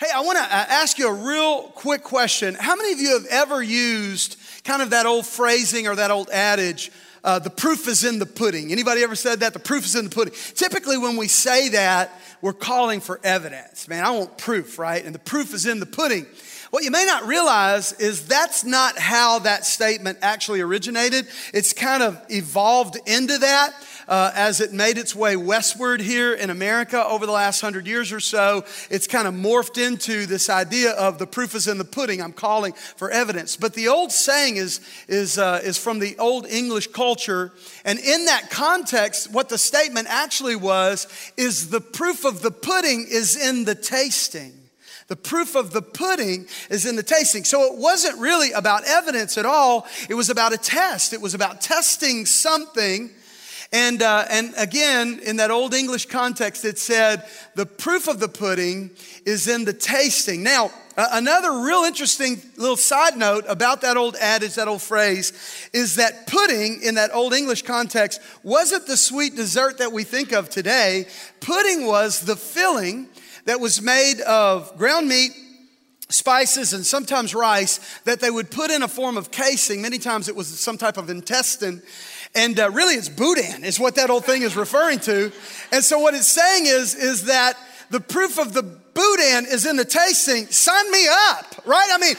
Hey, I want to uh, ask you a real quick question. How many of you have ever used kind of that old phrasing or that old adage, uh, the proof is in the pudding? Anybody ever said that? The proof is in the pudding. Typically, when we say that, we're calling for evidence. Man, I want proof, right? And the proof is in the pudding. What you may not realize is that's not how that statement actually originated. It's kind of evolved into that uh, as it made its way westward here in America over the last hundred years or so. It's kind of morphed into this idea of the proof is in the pudding. I'm calling for evidence. But the old saying is, is, uh, is from the old English culture. And in that context, what the statement actually was is the proof of the pudding is in the tasting. The proof of the pudding is in the tasting. So it wasn't really about evidence at all. It was about a test. It was about testing something. And, uh, and again, in that old English context, it said the proof of the pudding is in the tasting. Now, uh, another real interesting little side note about that old adage, that old phrase, is that pudding in that old English context wasn't the sweet dessert that we think of today. Pudding was the filling that was made of ground meat, spices, and sometimes rice that they would put in a form of casing. Many times it was some type of intestine. And uh, really, it's boudin, is what that old thing is referring to. And so, what it's saying is, is that the proof of the boudin is in the tasting. Sign me up, right? I mean,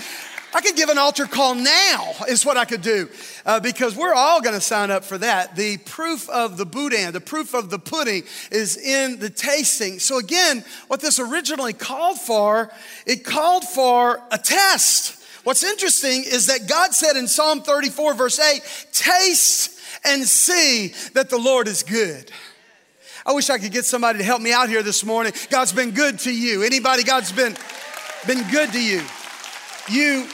I could give an altar call now, is what I could do, uh, because we're all gonna sign up for that. The proof of the boudin, the proof of the pudding is in the tasting. So, again, what this originally called for, it called for a test. What's interesting is that God said in Psalm 34, verse 8, taste and see that the Lord is good. I wish I could get somebody to help me out here this morning. God's been good to you. Anybody, God's been, been good to you. You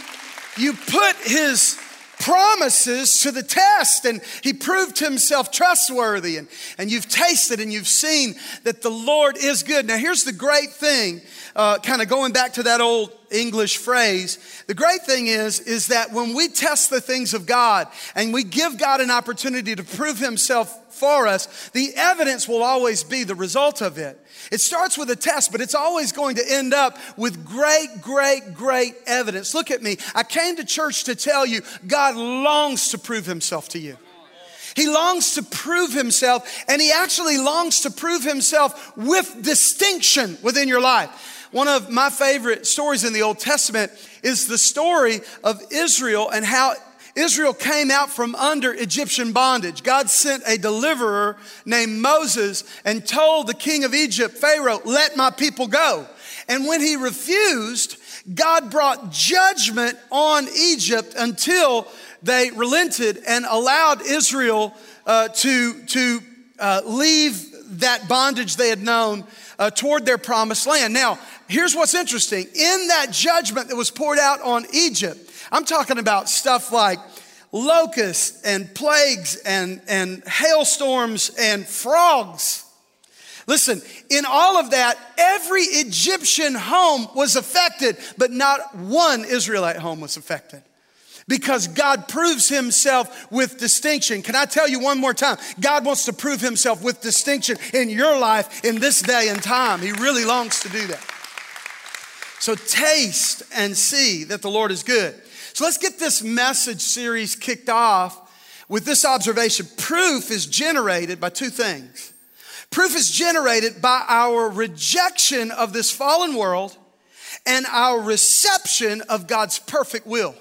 you put his promises to the test and he proved himself trustworthy and, and you've tasted and you've seen that the lord is good. Now here's the great thing uh, kind of going back to that old english phrase the great thing is is that when we test the things of god and we give god an opportunity to prove himself for us the evidence will always be the result of it it starts with a test, but it's always going to end up with great, great, great evidence. Look at me. I came to church to tell you God longs to prove himself to you. He longs to prove himself, and he actually longs to prove himself with distinction within your life. One of my favorite stories in the Old Testament is the story of Israel and how Israel came out from under Egyptian bondage. God sent a deliverer named Moses and told the king of Egypt, Pharaoh, let my people go. And when he refused, God brought judgment on Egypt until they relented and allowed Israel uh, to, to uh, leave that bondage they had known uh, toward their promised land. Now, here's what's interesting. In that judgment that was poured out on Egypt, I'm talking about stuff like locusts and plagues and, and hailstorms and frogs. Listen, in all of that, every Egyptian home was affected, but not one Israelite home was affected. Because God proves himself with distinction. Can I tell you one more time? God wants to prove himself with distinction in your life in this day and time. He really longs to do that. So taste and see that the Lord is good. So let's get this message series kicked off with this observation. Proof is generated by two things. Proof is generated by our rejection of this fallen world and our reception of God's perfect will.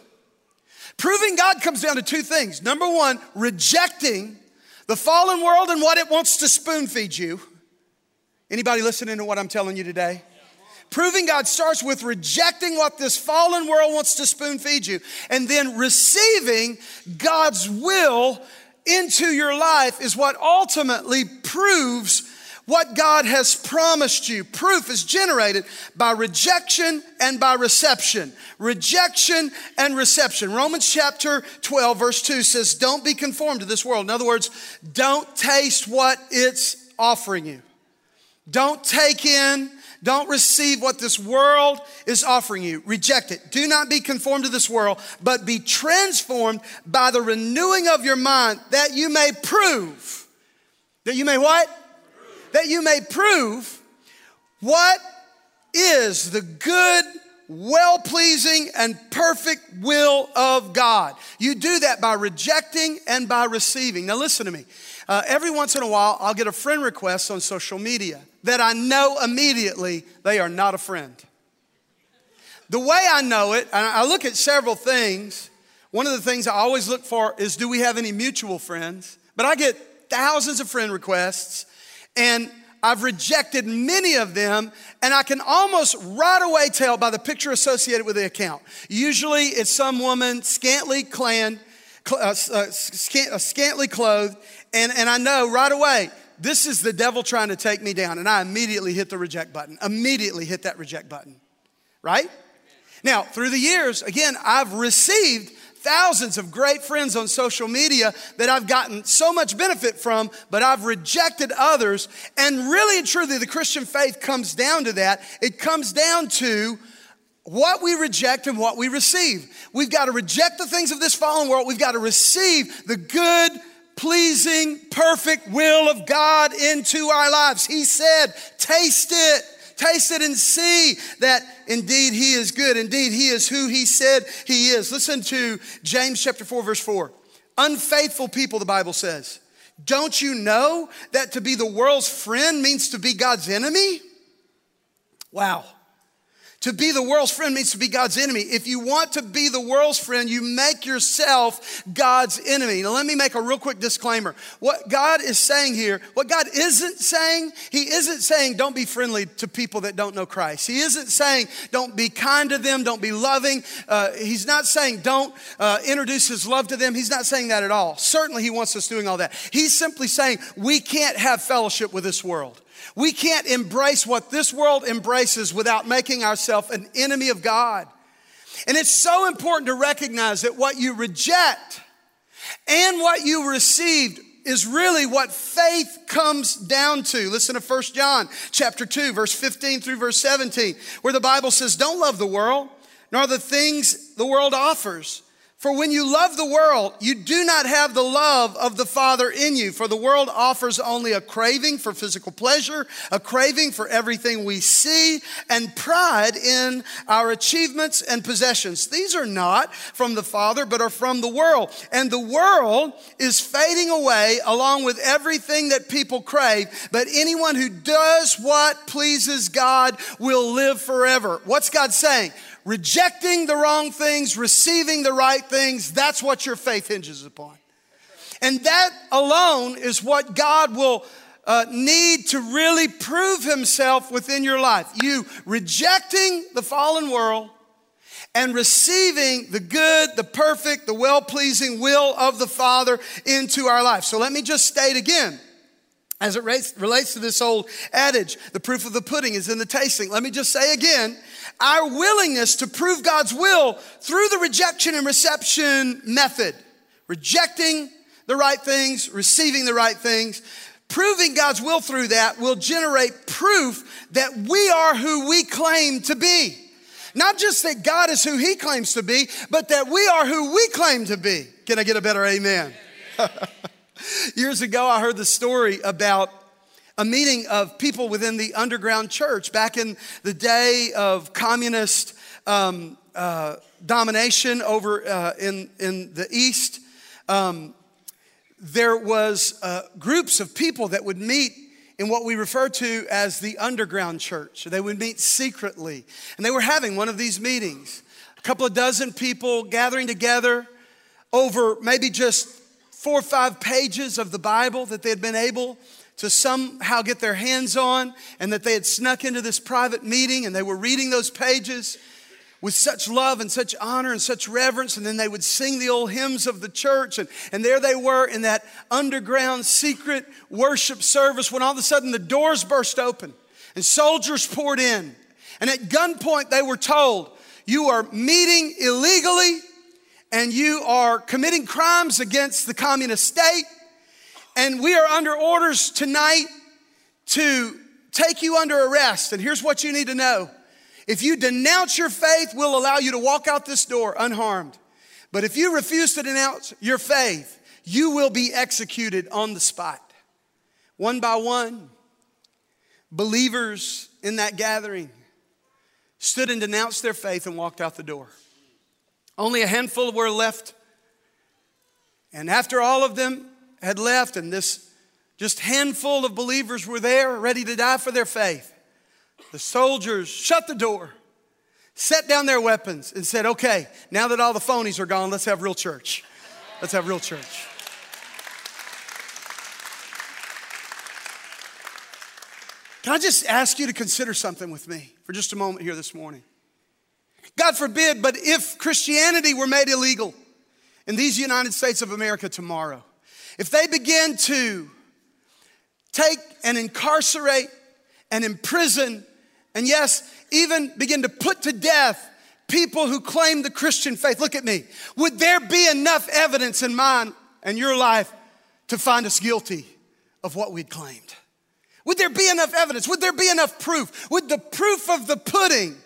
Proving God comes down to two things. Number one, rejecting the fallen world and what it wants to spoon feed you. Anybody listening to what I'm telling you today? Proving God starts with rejecting what this fallen world wants to spoon feed you and then receiving God's will into your life is what ultimately proves what God has promised you. Proof is generated by rejection and by reception. Rejection and reception. Romans chapter 12, verse 2 says, Don't be conformed to this world. In other words, don't taste what it's offering you. Don't take in don't receive what this world is offering you. Reject it. Do not be conformed to this world, but be transformed by the renewing of your mind that you may prove. That you may what? Prove. That you may prove what is the good, well pleasing, and perfect will of God. You do that by rejecting and by receiving. Now, listen to me. Uh, every once in a while, I'll get a friend request on social media that I know immediately they are not a friend. The way I know it, I look at several things. One of the things I always look for is do we have any mutual friends? But I get thousands of friend requests, and I've rejected many of them, and I can almost right away tell by the picture associated with the account. Usually it's some woman scantily clad, uh, uh, uh, scantily clothed, and, and I know right away this is the devil trying to take me down, and I immediately hit the reject button. Immediately hit that reject button, right? Now, through the years, again, I've received thousands of great friends on social media that I've gotten so much benefit from, but I've rejected others. And really and truly, the Christian faith comes down to that. It comes down to what we reject and what we receive. We've got to reject the things of this fallen world. We've got to receive the good, pleasing, perfect will of God into our lives. He said, Taste it. Taste it and see that indeed he is good. Indeed, he is who he said he is. Listen to James chapter 4, verse 4. Unfaithful people, the Bible says. Don't you know that to be the world's friend means to be God's enemy? Wow. To be the world's friend means to be God's enemy. If you want to be the world's friend, you make yourself God's enemy. Now, let me make a real quick disclaimer. What God is saying here, what God isn't saying, He isn't saying don't be friendly to people that don't know Christ. He isn't saying don't be kind to them, don't be loving. Uh, he's not saying don't uh, introduce His love to them. He's not saying that at all. Certainly, He wants us doing all that. He's simply saying we can't have fellowship with this world. We can't embrace what this world embraces without making ourselves an enemy of God. And it's so important to recognize that what you reject and what you received is really what faith comes down to. Listen to 1 John chapter 2 verse 15 through verse 17 where the Bible says don't love the world nor the things the world offers. For when you love the world, you do not have the love of the Father in you. For the world offers only a craving for physical pleasure, a craving for everything we see, and pride in our achievements and possessions. These are not from the Father, but are from the world. And the world is fading away along with everything that people crave. But anyone who does what pleases God will live forever. What's God saying? Rejecting the wrong things, receiving the right things, that's what your faith hinges upon. And that alone is what God will uh, need to really prove himself within your life. You rejecting the fallen world and receiving the good, the perfect, the well pleasing will of the Father into our life. So let me just state again. As it relates to this old adage, the proof of the pudding is in the tasting. Let me just say again our willingness to prove God's will through the rejection and reception method. Rejecting the right things, receiving the right things, proving God's will through that will generate proof that we are who we claim to be. Not just that God is who he claims to be, but that we are who we claim to be. Can I get a better amen? Years ago, I heard the story about a meeting of people within the underground church back in the day of communist um, uh, domination over uh, in, in the East. Um, there was uh, groups of people that would meet in what we refer to as the underground church. They would meet secretly, and they were having one of these meetings. A couple of dozen people gathering together over maybe just four or five pages of the Bible that they had been able to somehow get their hands on, and that they had snuck into this private meeting and they were reading those pages with such love and such honor and such reverence. And then they would sing the old hymns of the church. And, and there they were in that underground secret worship service when all of a sudden the doors burst open and soldiers poured in. And at gunpoint, they were told, You are meeting illegally and you are committing crimes against the communist state and we are under orders tonight to take you under arrest. And here's what you need to know if you denounce your faith, we'll allow you to walk out this door unharmed. But if you refuse to denounce your faith, you will be executed on the spot. One by one, believers in that gathering stood and denounced their faith and walked out the door. Only a handful were left. And after all of them had left, and this just handful of believers were there ready to die for their faith, the soldiers shut the door, set down their weapons, and said, Okay, now that all the phonies are gone, let's have real church. Let's have real church. Can I just ask you to consider something with me for just a moment here this morning? God forbid, but if Christianity were made illegal in these United States of America tomorrow, if they begin to take and incarcerate and imprison, and yes, even begin to put to death people who claim the Christian faith, look at me, would there be enough evidence in mine and your life to find us guilty of what we'd claimed? Would there be enough evidence? Would there be enough proof? Would the proof of the pudding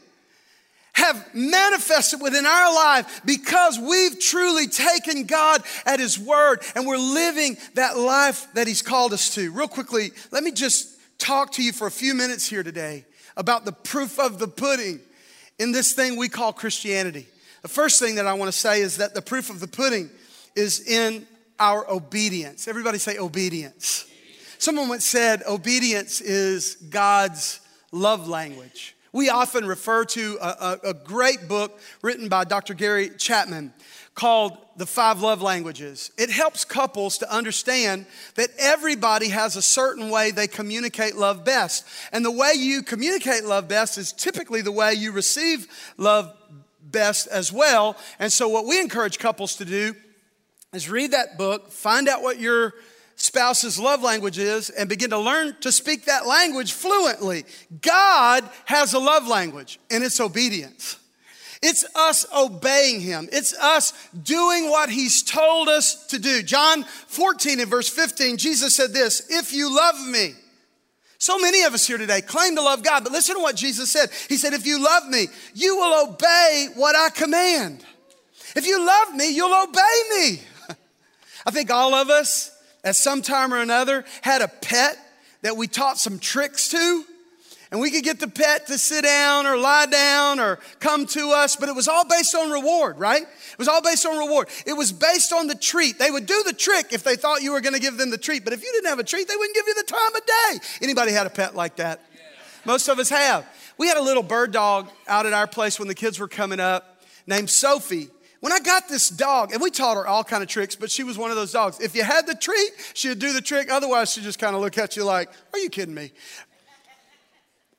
have manifested within our life because we've truly taken God at His word and we're living that life that He's called us to? Real quickly, let me just talk to you for a few minutes here today about the proof of the pudding in this thing we call Christianity. The first thing that I want to say is that the proof of the pudding is in our obedience. Everybody say obedience. Someone once said obedience is God's love language. We often refer to a, a, a, great book written by Dr. Gary Chapman called The Five Love Languages. It helps couples to understand that everybody has a certain way they communicate love best. And the way you communicate love best is typically the way you receive love best as well. And so, what we encourage couples to do is read that book, find out what your spouse's love language is and begin to learn to speak that language fluently. God has a love language, and it's obedience. It's us obeying him. It's us doing what he's told us to do. John 14 and verse 15, Jesus said this If you love me, so many of us here today claim to love God, but listen to what Jesus said. He said, If you love me, you will obey what I command. If you love me, you'll obey me. I think all of us at some time or another had a pet that we taught some tricks to. And we could get the pet to sit down or lie down or come to us, but it was all based on reward, right? It was all based on reward. It was based on the treat. They would do the trick if they thought you were going to give them the treat, but if you didn't have a treat, they wouldn't give you the time of day. Anybody had a pet like that? Most of us have. We had a little bird dog out at our place when the kids were coming up named Sophie. When I got this dog, and we taught her all kind of tricks, but she was one of those dogs. If you had the treat, she'd do the trick. Otherwise, she'd just kind of look at you like, "Are you kidding me?"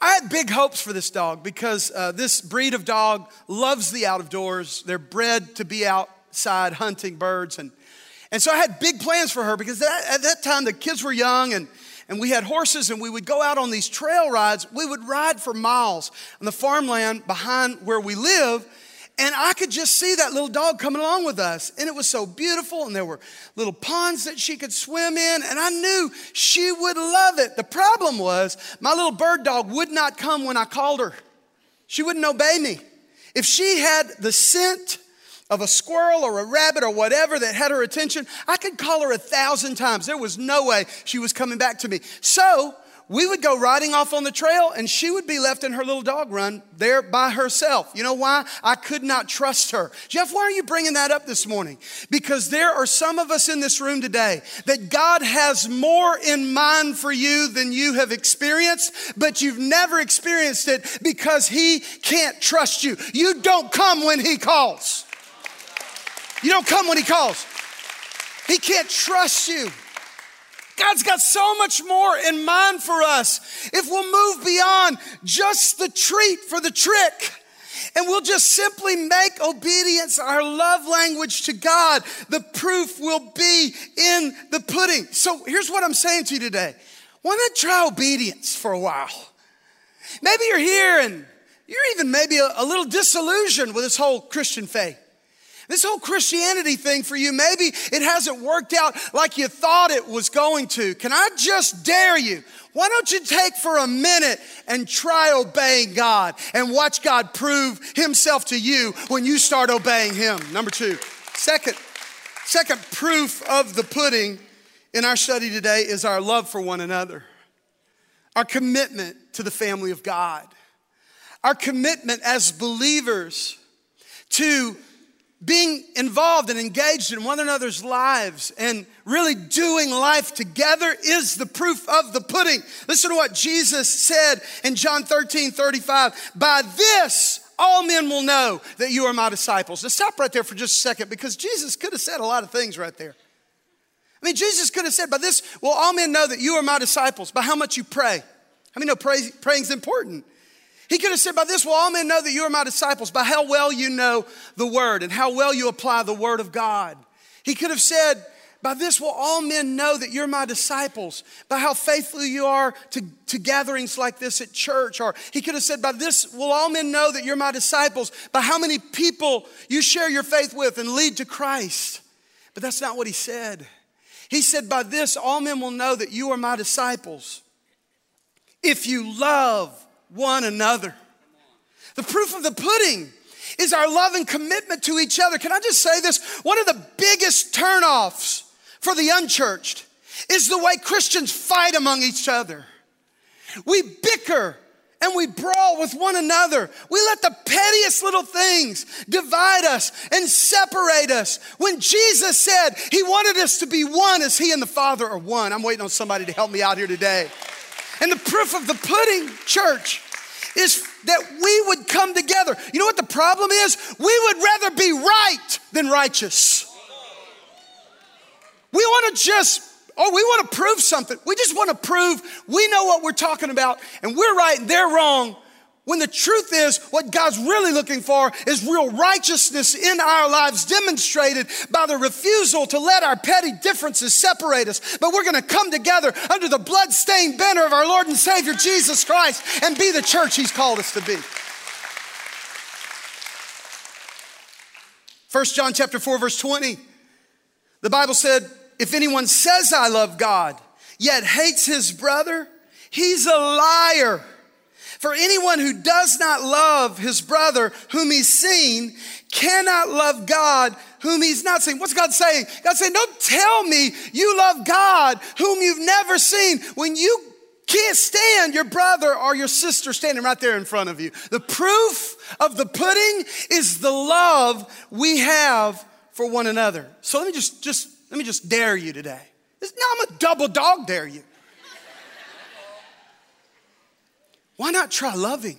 I had big hopes for this dog because uh, this breed of dog loves the out of doors. They're bred to be outside hunting birds, and and so I had big plans for her because that, at that time the kids were young and and we had horses and we would go out on these trail rides. We would ride for miles on the farmland behind where we live and I could just see that little dog coming along with us. And it was so beautiful. And there were little ponds that she could swim in. And I knew she would love it. The problem was, my little bird dog would not come when I called her. She wouldn't obey me. If she had the scent of a squirrel or a rabbit or whatever that had her attention, I could call her a thousand times. There was no way she was coming back to me. So we would go riding off on the trail and she would be left in her little dog run there by herself. You know why? I could not trust her. Jeff, why are you bringing that up this morning? Because there are some of us in this room today that God has more in mind for you than you have experienced, but you've never experienced it because He can't trust you. You don't come when He calls. You don't come when He calls. He can't trust you. God's got so much more in mind for us. If we'll move beyond just the treat for the trick, and we'll just simply make obedience our love language to God, the proof will be in the pudding. So here's what I'm saying to you today why not try obedience for a while? Maybe you're here and you're even maybe a, a little disillusioned with this whole Christian faith. This whole Christianity thing for you, maybe it hasn't worked out like you thought it was going to. Can I just dare you? Why don't you take for a minute and try obeying God and watch God prove himself to you when you start obeying him? Number two. Second, second proof of the pudding in our study today is our love for one another, our commitment to the family of God. our commitment as believers to being involved and engaged in one another's lives and really doing life together is the proof of the pudding. Listen to what Jesus said in John 13 35. By this, all men will know that you are my disciples. Now, stop right there for just a second because Jesus could have said a lot of things right there. I mean, Jesus could have said, By this will all men know that you are my disciples, by how much you pray. I mean, no, pray, praying's important? He could have said, By this will all men know that you are my disciples, by how well you know the word and how well you apply the word of God. He could have said, by this will all men know that you're my disciples, by how faithful you are to, to gatherings like this at church. Or he could have said, By this will all men know that you're my disciples, by how many people you share your faith with and lead to Christ. But that's not what he said. He said, By this all men will know that you are my disciples if you love one another. The proof of the pudding is our love and commitment to each other. Can I just say this? One of the biggest turnoffs for the unchurched is the way Christians fight among each other. We bicker and we brawl with one another. We let the pettiest little things divide us and separate us. When Jesus said he wanted us to be one as he and the Father are one, I'm waiting on somebody to help me out here today. And the proof of the pudding, church, is that we would come together. You know what the problem is? We would rather be right than righteous. We want to just, oh, we want to prove something. We just want to prove we know what we're talking about and we're right and they're wrong. When the truth is, what God's really looking for is real righteousness in our lives demonstrated by the refusal to let our petty differences separate us. But we're going to come together under the blood-stained banner of our Lord and Savior Jesus Christ and be the church He's called us to be. 1 John chapter 4 verse 20. The Bible said, if anyone says I love God, yet hates his brother, he's a liar. For anyone who does not love his brother whom he's seen cannot love God whom he's not seen. What's God saying? God saying, don't tell me you love God whom you've never seen when you can't stand your brother or your sister standing right there in front of you. The proof of the pudding is the love we have for one another. So let me just, just, let me just dare you today. No, I'm a double dog dare you. Why not try loving?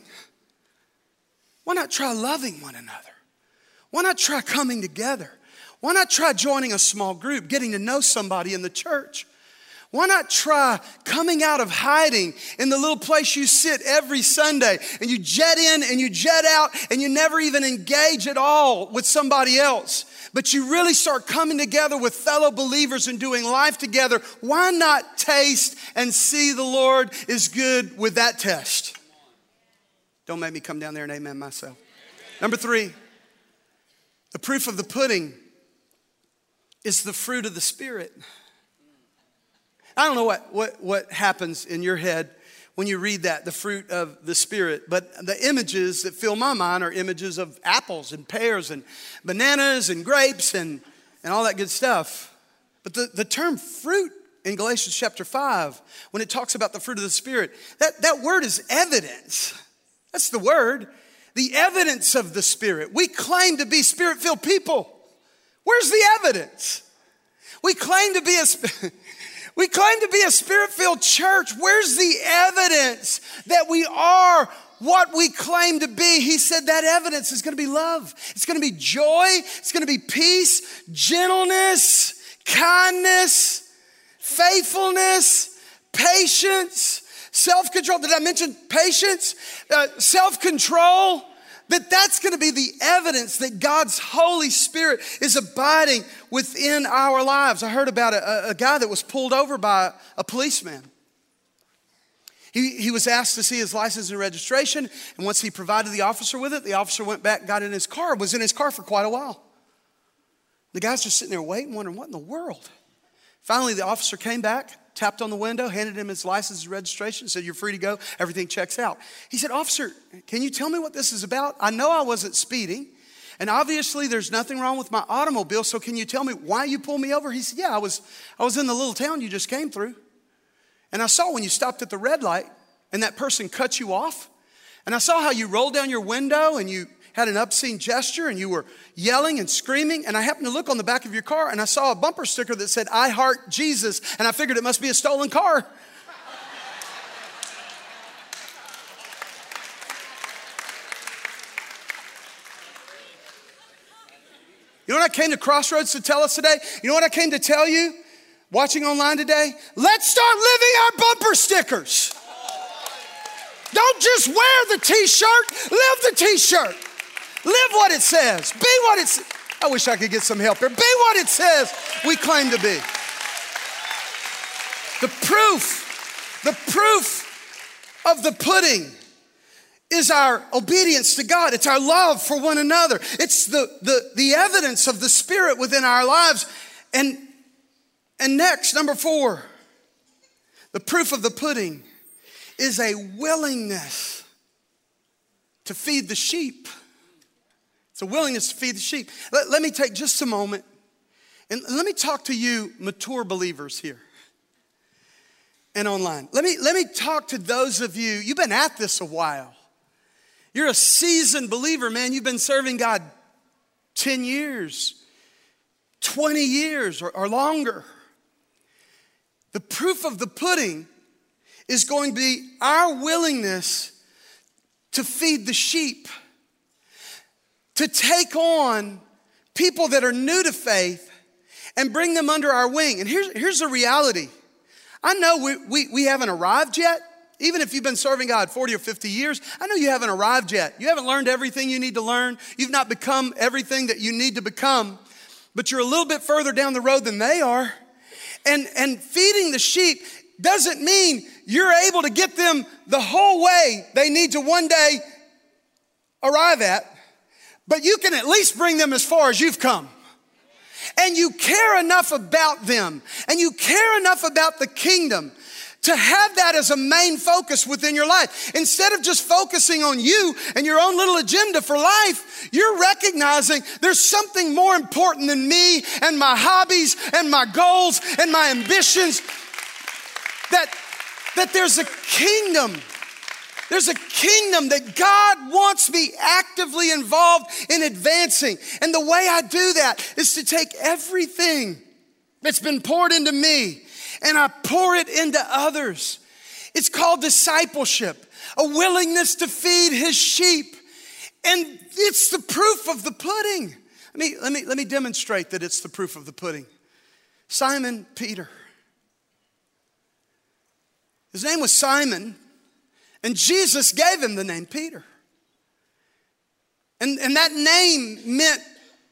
Why not try loving one another? Why not try coming together? Why not try joining a small group, getting to know somebody in the church? Why not try coming out of hiding in the little place you sit every Sunday and you jet in and you jet out and you never even engage at all with somebody else? But you really start coming together with fellow believers and doing life together. Why not taste and see the Lord is good with that test? Don't make me come down there and amen myself. Number three, the proof of the pudding is the fruit of the Spirit. I don't know what, what, what happens in your head when you read that, the fruit of the Spirit, but the images that fill my mind are images of apples and pears and bananas and grapes and, and all that good stuff. But the, the term fruit in Galatians chapter 5, when it talks about the fruit of the Spirit, that, that word is evidence. That's the word. The evidence of the Spirit. We claim to be spirit filled people. Where's the evidence? We claim to be a. We claim to be a spirit filled church. Where's the evidence that we are what we claim to be? He said that evidence is going to be love, it's going to be joy, it's going to be peace, gentleness, kindness, faithfulness, patience, self control. Did I mention patience? Uh, self control that that's going to be the evidence that God's Holy Spirit is abiding within our lives. I heard about a, a guy that was pulled over by a policeman. He, he was asked to see his license and registration, and once he provided the officer with it, the officer went back, got in his car, was in his car for quite a while. The guy's just sitting there waiting, wondering, what in the world? Finally, the officer came back, tapped on the window, handed him his license and registration, said, You're free to go. Everything checks out. He said, Officer, can you tell me what this is about? I know I wasn't speeding. And obviously, there's nothing wrong with my automobile. So, can you tell me why you pulled me over? He said, Yeah, I was, I was in the little town you just came through. And I saw when you stopped at the red light and that person cut you off, And I saw how you rolled down your window and you had an obscene gesture and you were yelling and screaming. And I happened to look on the back of your car and I saw a bumper sticker that said, I heart Jesus. And I figured it must be a stolen car. You know what I came to Crossroads to tell us today? You know what I came to tell you watching online today? Let's start living our bumper stickers. Don't just wear the t shirt, live the t shirt. Live what it says. Be what it says. I wish I could get some help here. Be what it says we claim to be. The proof, the proof of the pudding is our obedience to God. It's our love for one another. It's the, the, the evidence of the Spirit within our lives. And, and next, number four, the proof of the pudding is a willingness to feed the sheep. It's a willingness to feed the sheep. Let, let me take just a moment and let me talk to you, mature believers here and online. Let me, let me talk to those of you, you've been at this a while. You're a seasoned believer, man. You've been serving God 10 years, 20 years, or, or longer. The proof of the pudding is going to be our willingness to feed the sheep, to take on people that are new to faith and bring them under our wing. And here's, here's the reality I know we, we, we haven't arrived yet. Even if you've been serving God 40 or 50 years, I know you haven't arrived yet. You haven't learned everything you need to learn. You've not become everything that you need to become, but you're a little bit further down the road than they are. And, and feeding the sheep doesn't mean you're able to get them the whole way they need to one day arrive at, but you can at least bring them as far as you've come and you care enough about them and you care enough about the kingdom to have that as a main focus within your life. Instead of just focusing on you and your own little agenda for life, you're recognizing there's something more important than me and my hobbies and my goals and my ambitions. That, that there's a kingdom. There's a kingdom that God wants me actively involved in advancing. And the way I do that is to take everything that's been poured into me and I pour it into others. It's called discipleship, a willingness to feed his sheep. And it's the proof of the pudding. Let me, let me, let me demonstrate that it's the proof of the pudding. Simon Peter. His name was Simon, and Jesus gave him the name Peter. And, and that name meant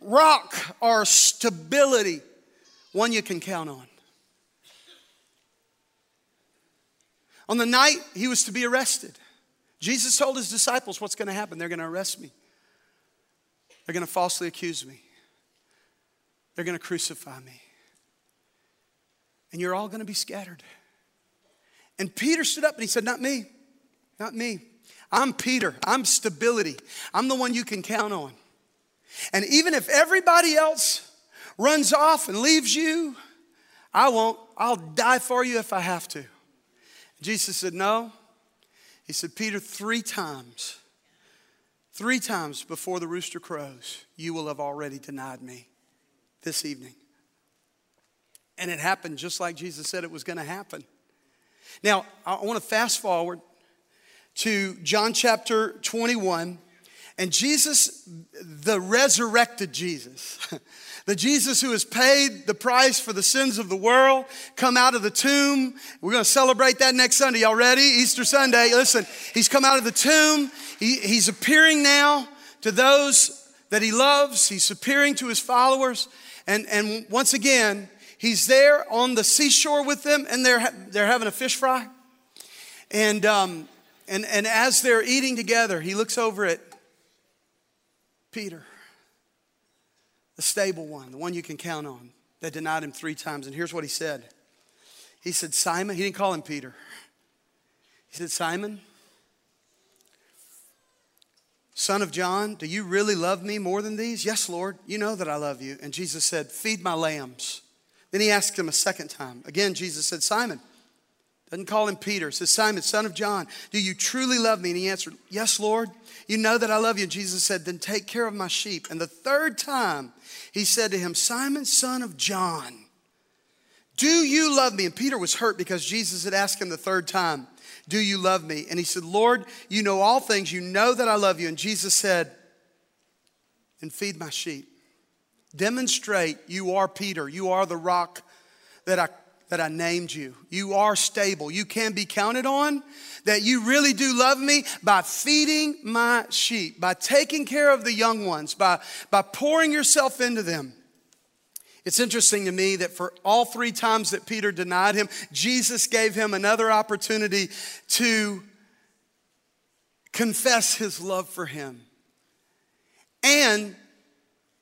rock or stability, one you can count on. On the night he was to be arrested, Jesus told his disciples what's going to happen. They're going to arrest me, they're going to falsely accuse me, they're going to crucify me, and you're all going to be scattered. And Peter stood up and he said, Not me, not me. I'm Peter. I'm stability. I'm the one you can count on. And even if everybody else runs off and leaves you, I won't. I'll die for you if I have to. Jesus said, No. He said, Peter, three times, three times before the rooster crows, you will have already denied me this evening. And it happened just like Jesus said it was going to happen. Now, I want to fast forward to John chapter 21. And Jesus, the resurrected Jesus, The Jesus who has paid the price for the sins of the world, come out of the tomb. We're going to celebrate that next Sunday. Y'all ready? Easter Sunday. Listen, he's come out of the tomb. He, he's appearing now to those that he loves. He's appearing to his followers. And, and once again, he's there on the seashore with them and they're, they're having a fish fry. And, um, and, and as they're eating together, he looks over at Peter the stable one, the one you can count on, that denied him three times. And here's what he said He said, Simon, he didn't call him Peter. He said, Simon, son of John, do you really love me more than these? Yes, Lord, you know that I love you. And Jesus said, Feed my lambs. Then he asked him a second time. Again, Jesus said, Simon, Doesn't call him Peter. Says, Simon, son of John, do you truly love me? And he answered, Yes, Lord. You know that I love you. And Jesus said, Then take care of my sheep. And the third time he said to him, Simon, son of John, do you love me? And Peter was hurt because Jesus had asked him the third time, Do you love me? And he said, Lord, you know all things. You know that I love you. And Jesus said, And feed my sheep. Demonstrate you are Peter. You are the rock that I that I named you. You are stable. You can be counted on. That you really do love me by feeding my sheep, by taking care of the young ones, by, by pouring yourself into them. It's interesting to me that for all three times that Peter denied him, Jesus gave him another opportunity to confess his love for him and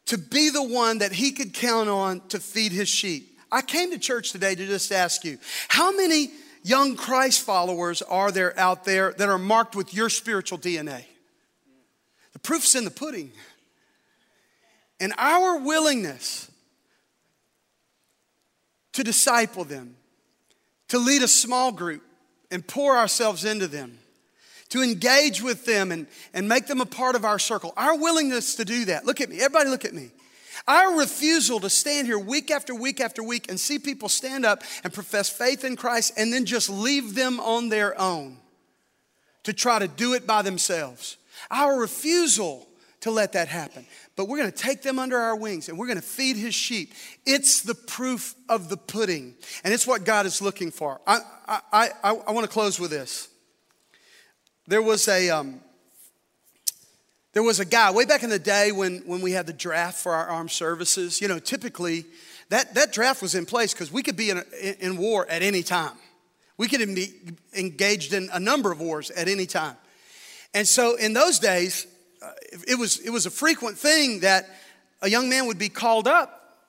to be the one that he could count on to feed his sheep. I came to church today to just ask you how many young Christ followers are there out there that are marked with your spiritual DNA? The proof's in the pudding. And our willingness to disciple them, to lead a small group and pour ourselves into them, to engage with them and, and make them a part of our circle. Our willingness to do that. Look at me. Everybody, look at me. Our refusal to stand here week after week after week and see people stand up and profess faith in Christ and then just leave them on their own to try to do it by themselves. Our refusal to let that happen. But we're going to take them under our wings and we're going to feed his sheep. It's the proof of the pudding, and it's what God is looking for. I, I, I, I want to close with this. There was a, um, there was a guy way back in the day when, when we had the draft for our armed services. You know, typically that, that draft was in place because we could be in, a, in war at any time. We could be engaged in a number of wars at any time. And so in those days, uh, it, was, it was a frequent thing that a young man would be called up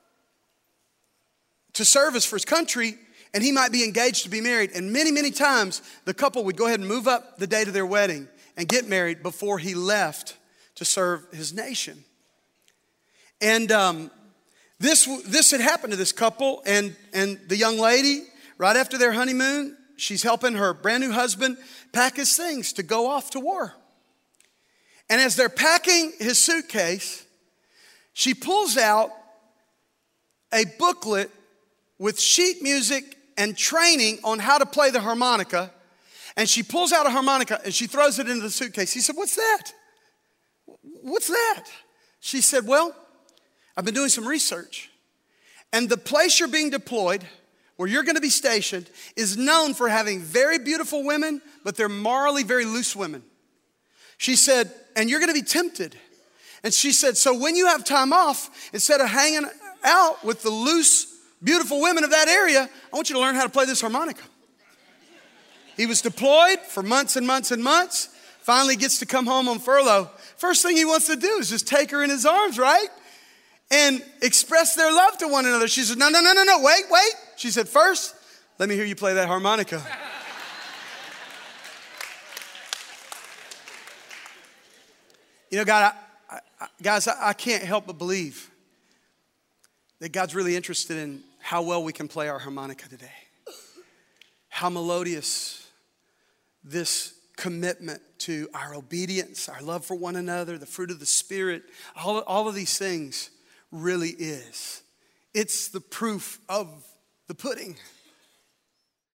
to service for his country and he might be engaged to be married. And many, many times the couple would go ahead and move up the date of their wedding and get married before he left to serve his nation. And um, this, this had happened to this couple, and, and the young lady, right after their honeymoon, she's helping her brand new husband pack his things to go off to war. And as they're packing his suitcase, she pulls out a booklet with sheet music and training on how to play the harmonica. And she pulls out a harmonica and she throws it into the suitcase. He said, What's that? What's that? She said, Well, I've been doing some research. And the place you're being deployed, where you're gonna be stationed, is known for having very beautiful women, but they're morally very loose women. She said, And you're gonna be tempted. And she said, So when you have time off, instead of hanging out with the loose, beautiful women of that area, I want you to learn how to play this harmonica. He was deployed for months and months and months, finally gets to come home on furlough. First thing he wants to do is just take her in his arms, right? And express their love to one another. She said, No, no, no, no, no, wait, wait. She said, First, let me hear you play that harmonica. you know, God, I, I, guys, I, I can't help but believe that God's really interested in how well we can play our harmonica today, how melodious this commitment to our obedience, our love for one another, the fruit of the Spirit, all, all of these things really is. It's the proof of the pudding.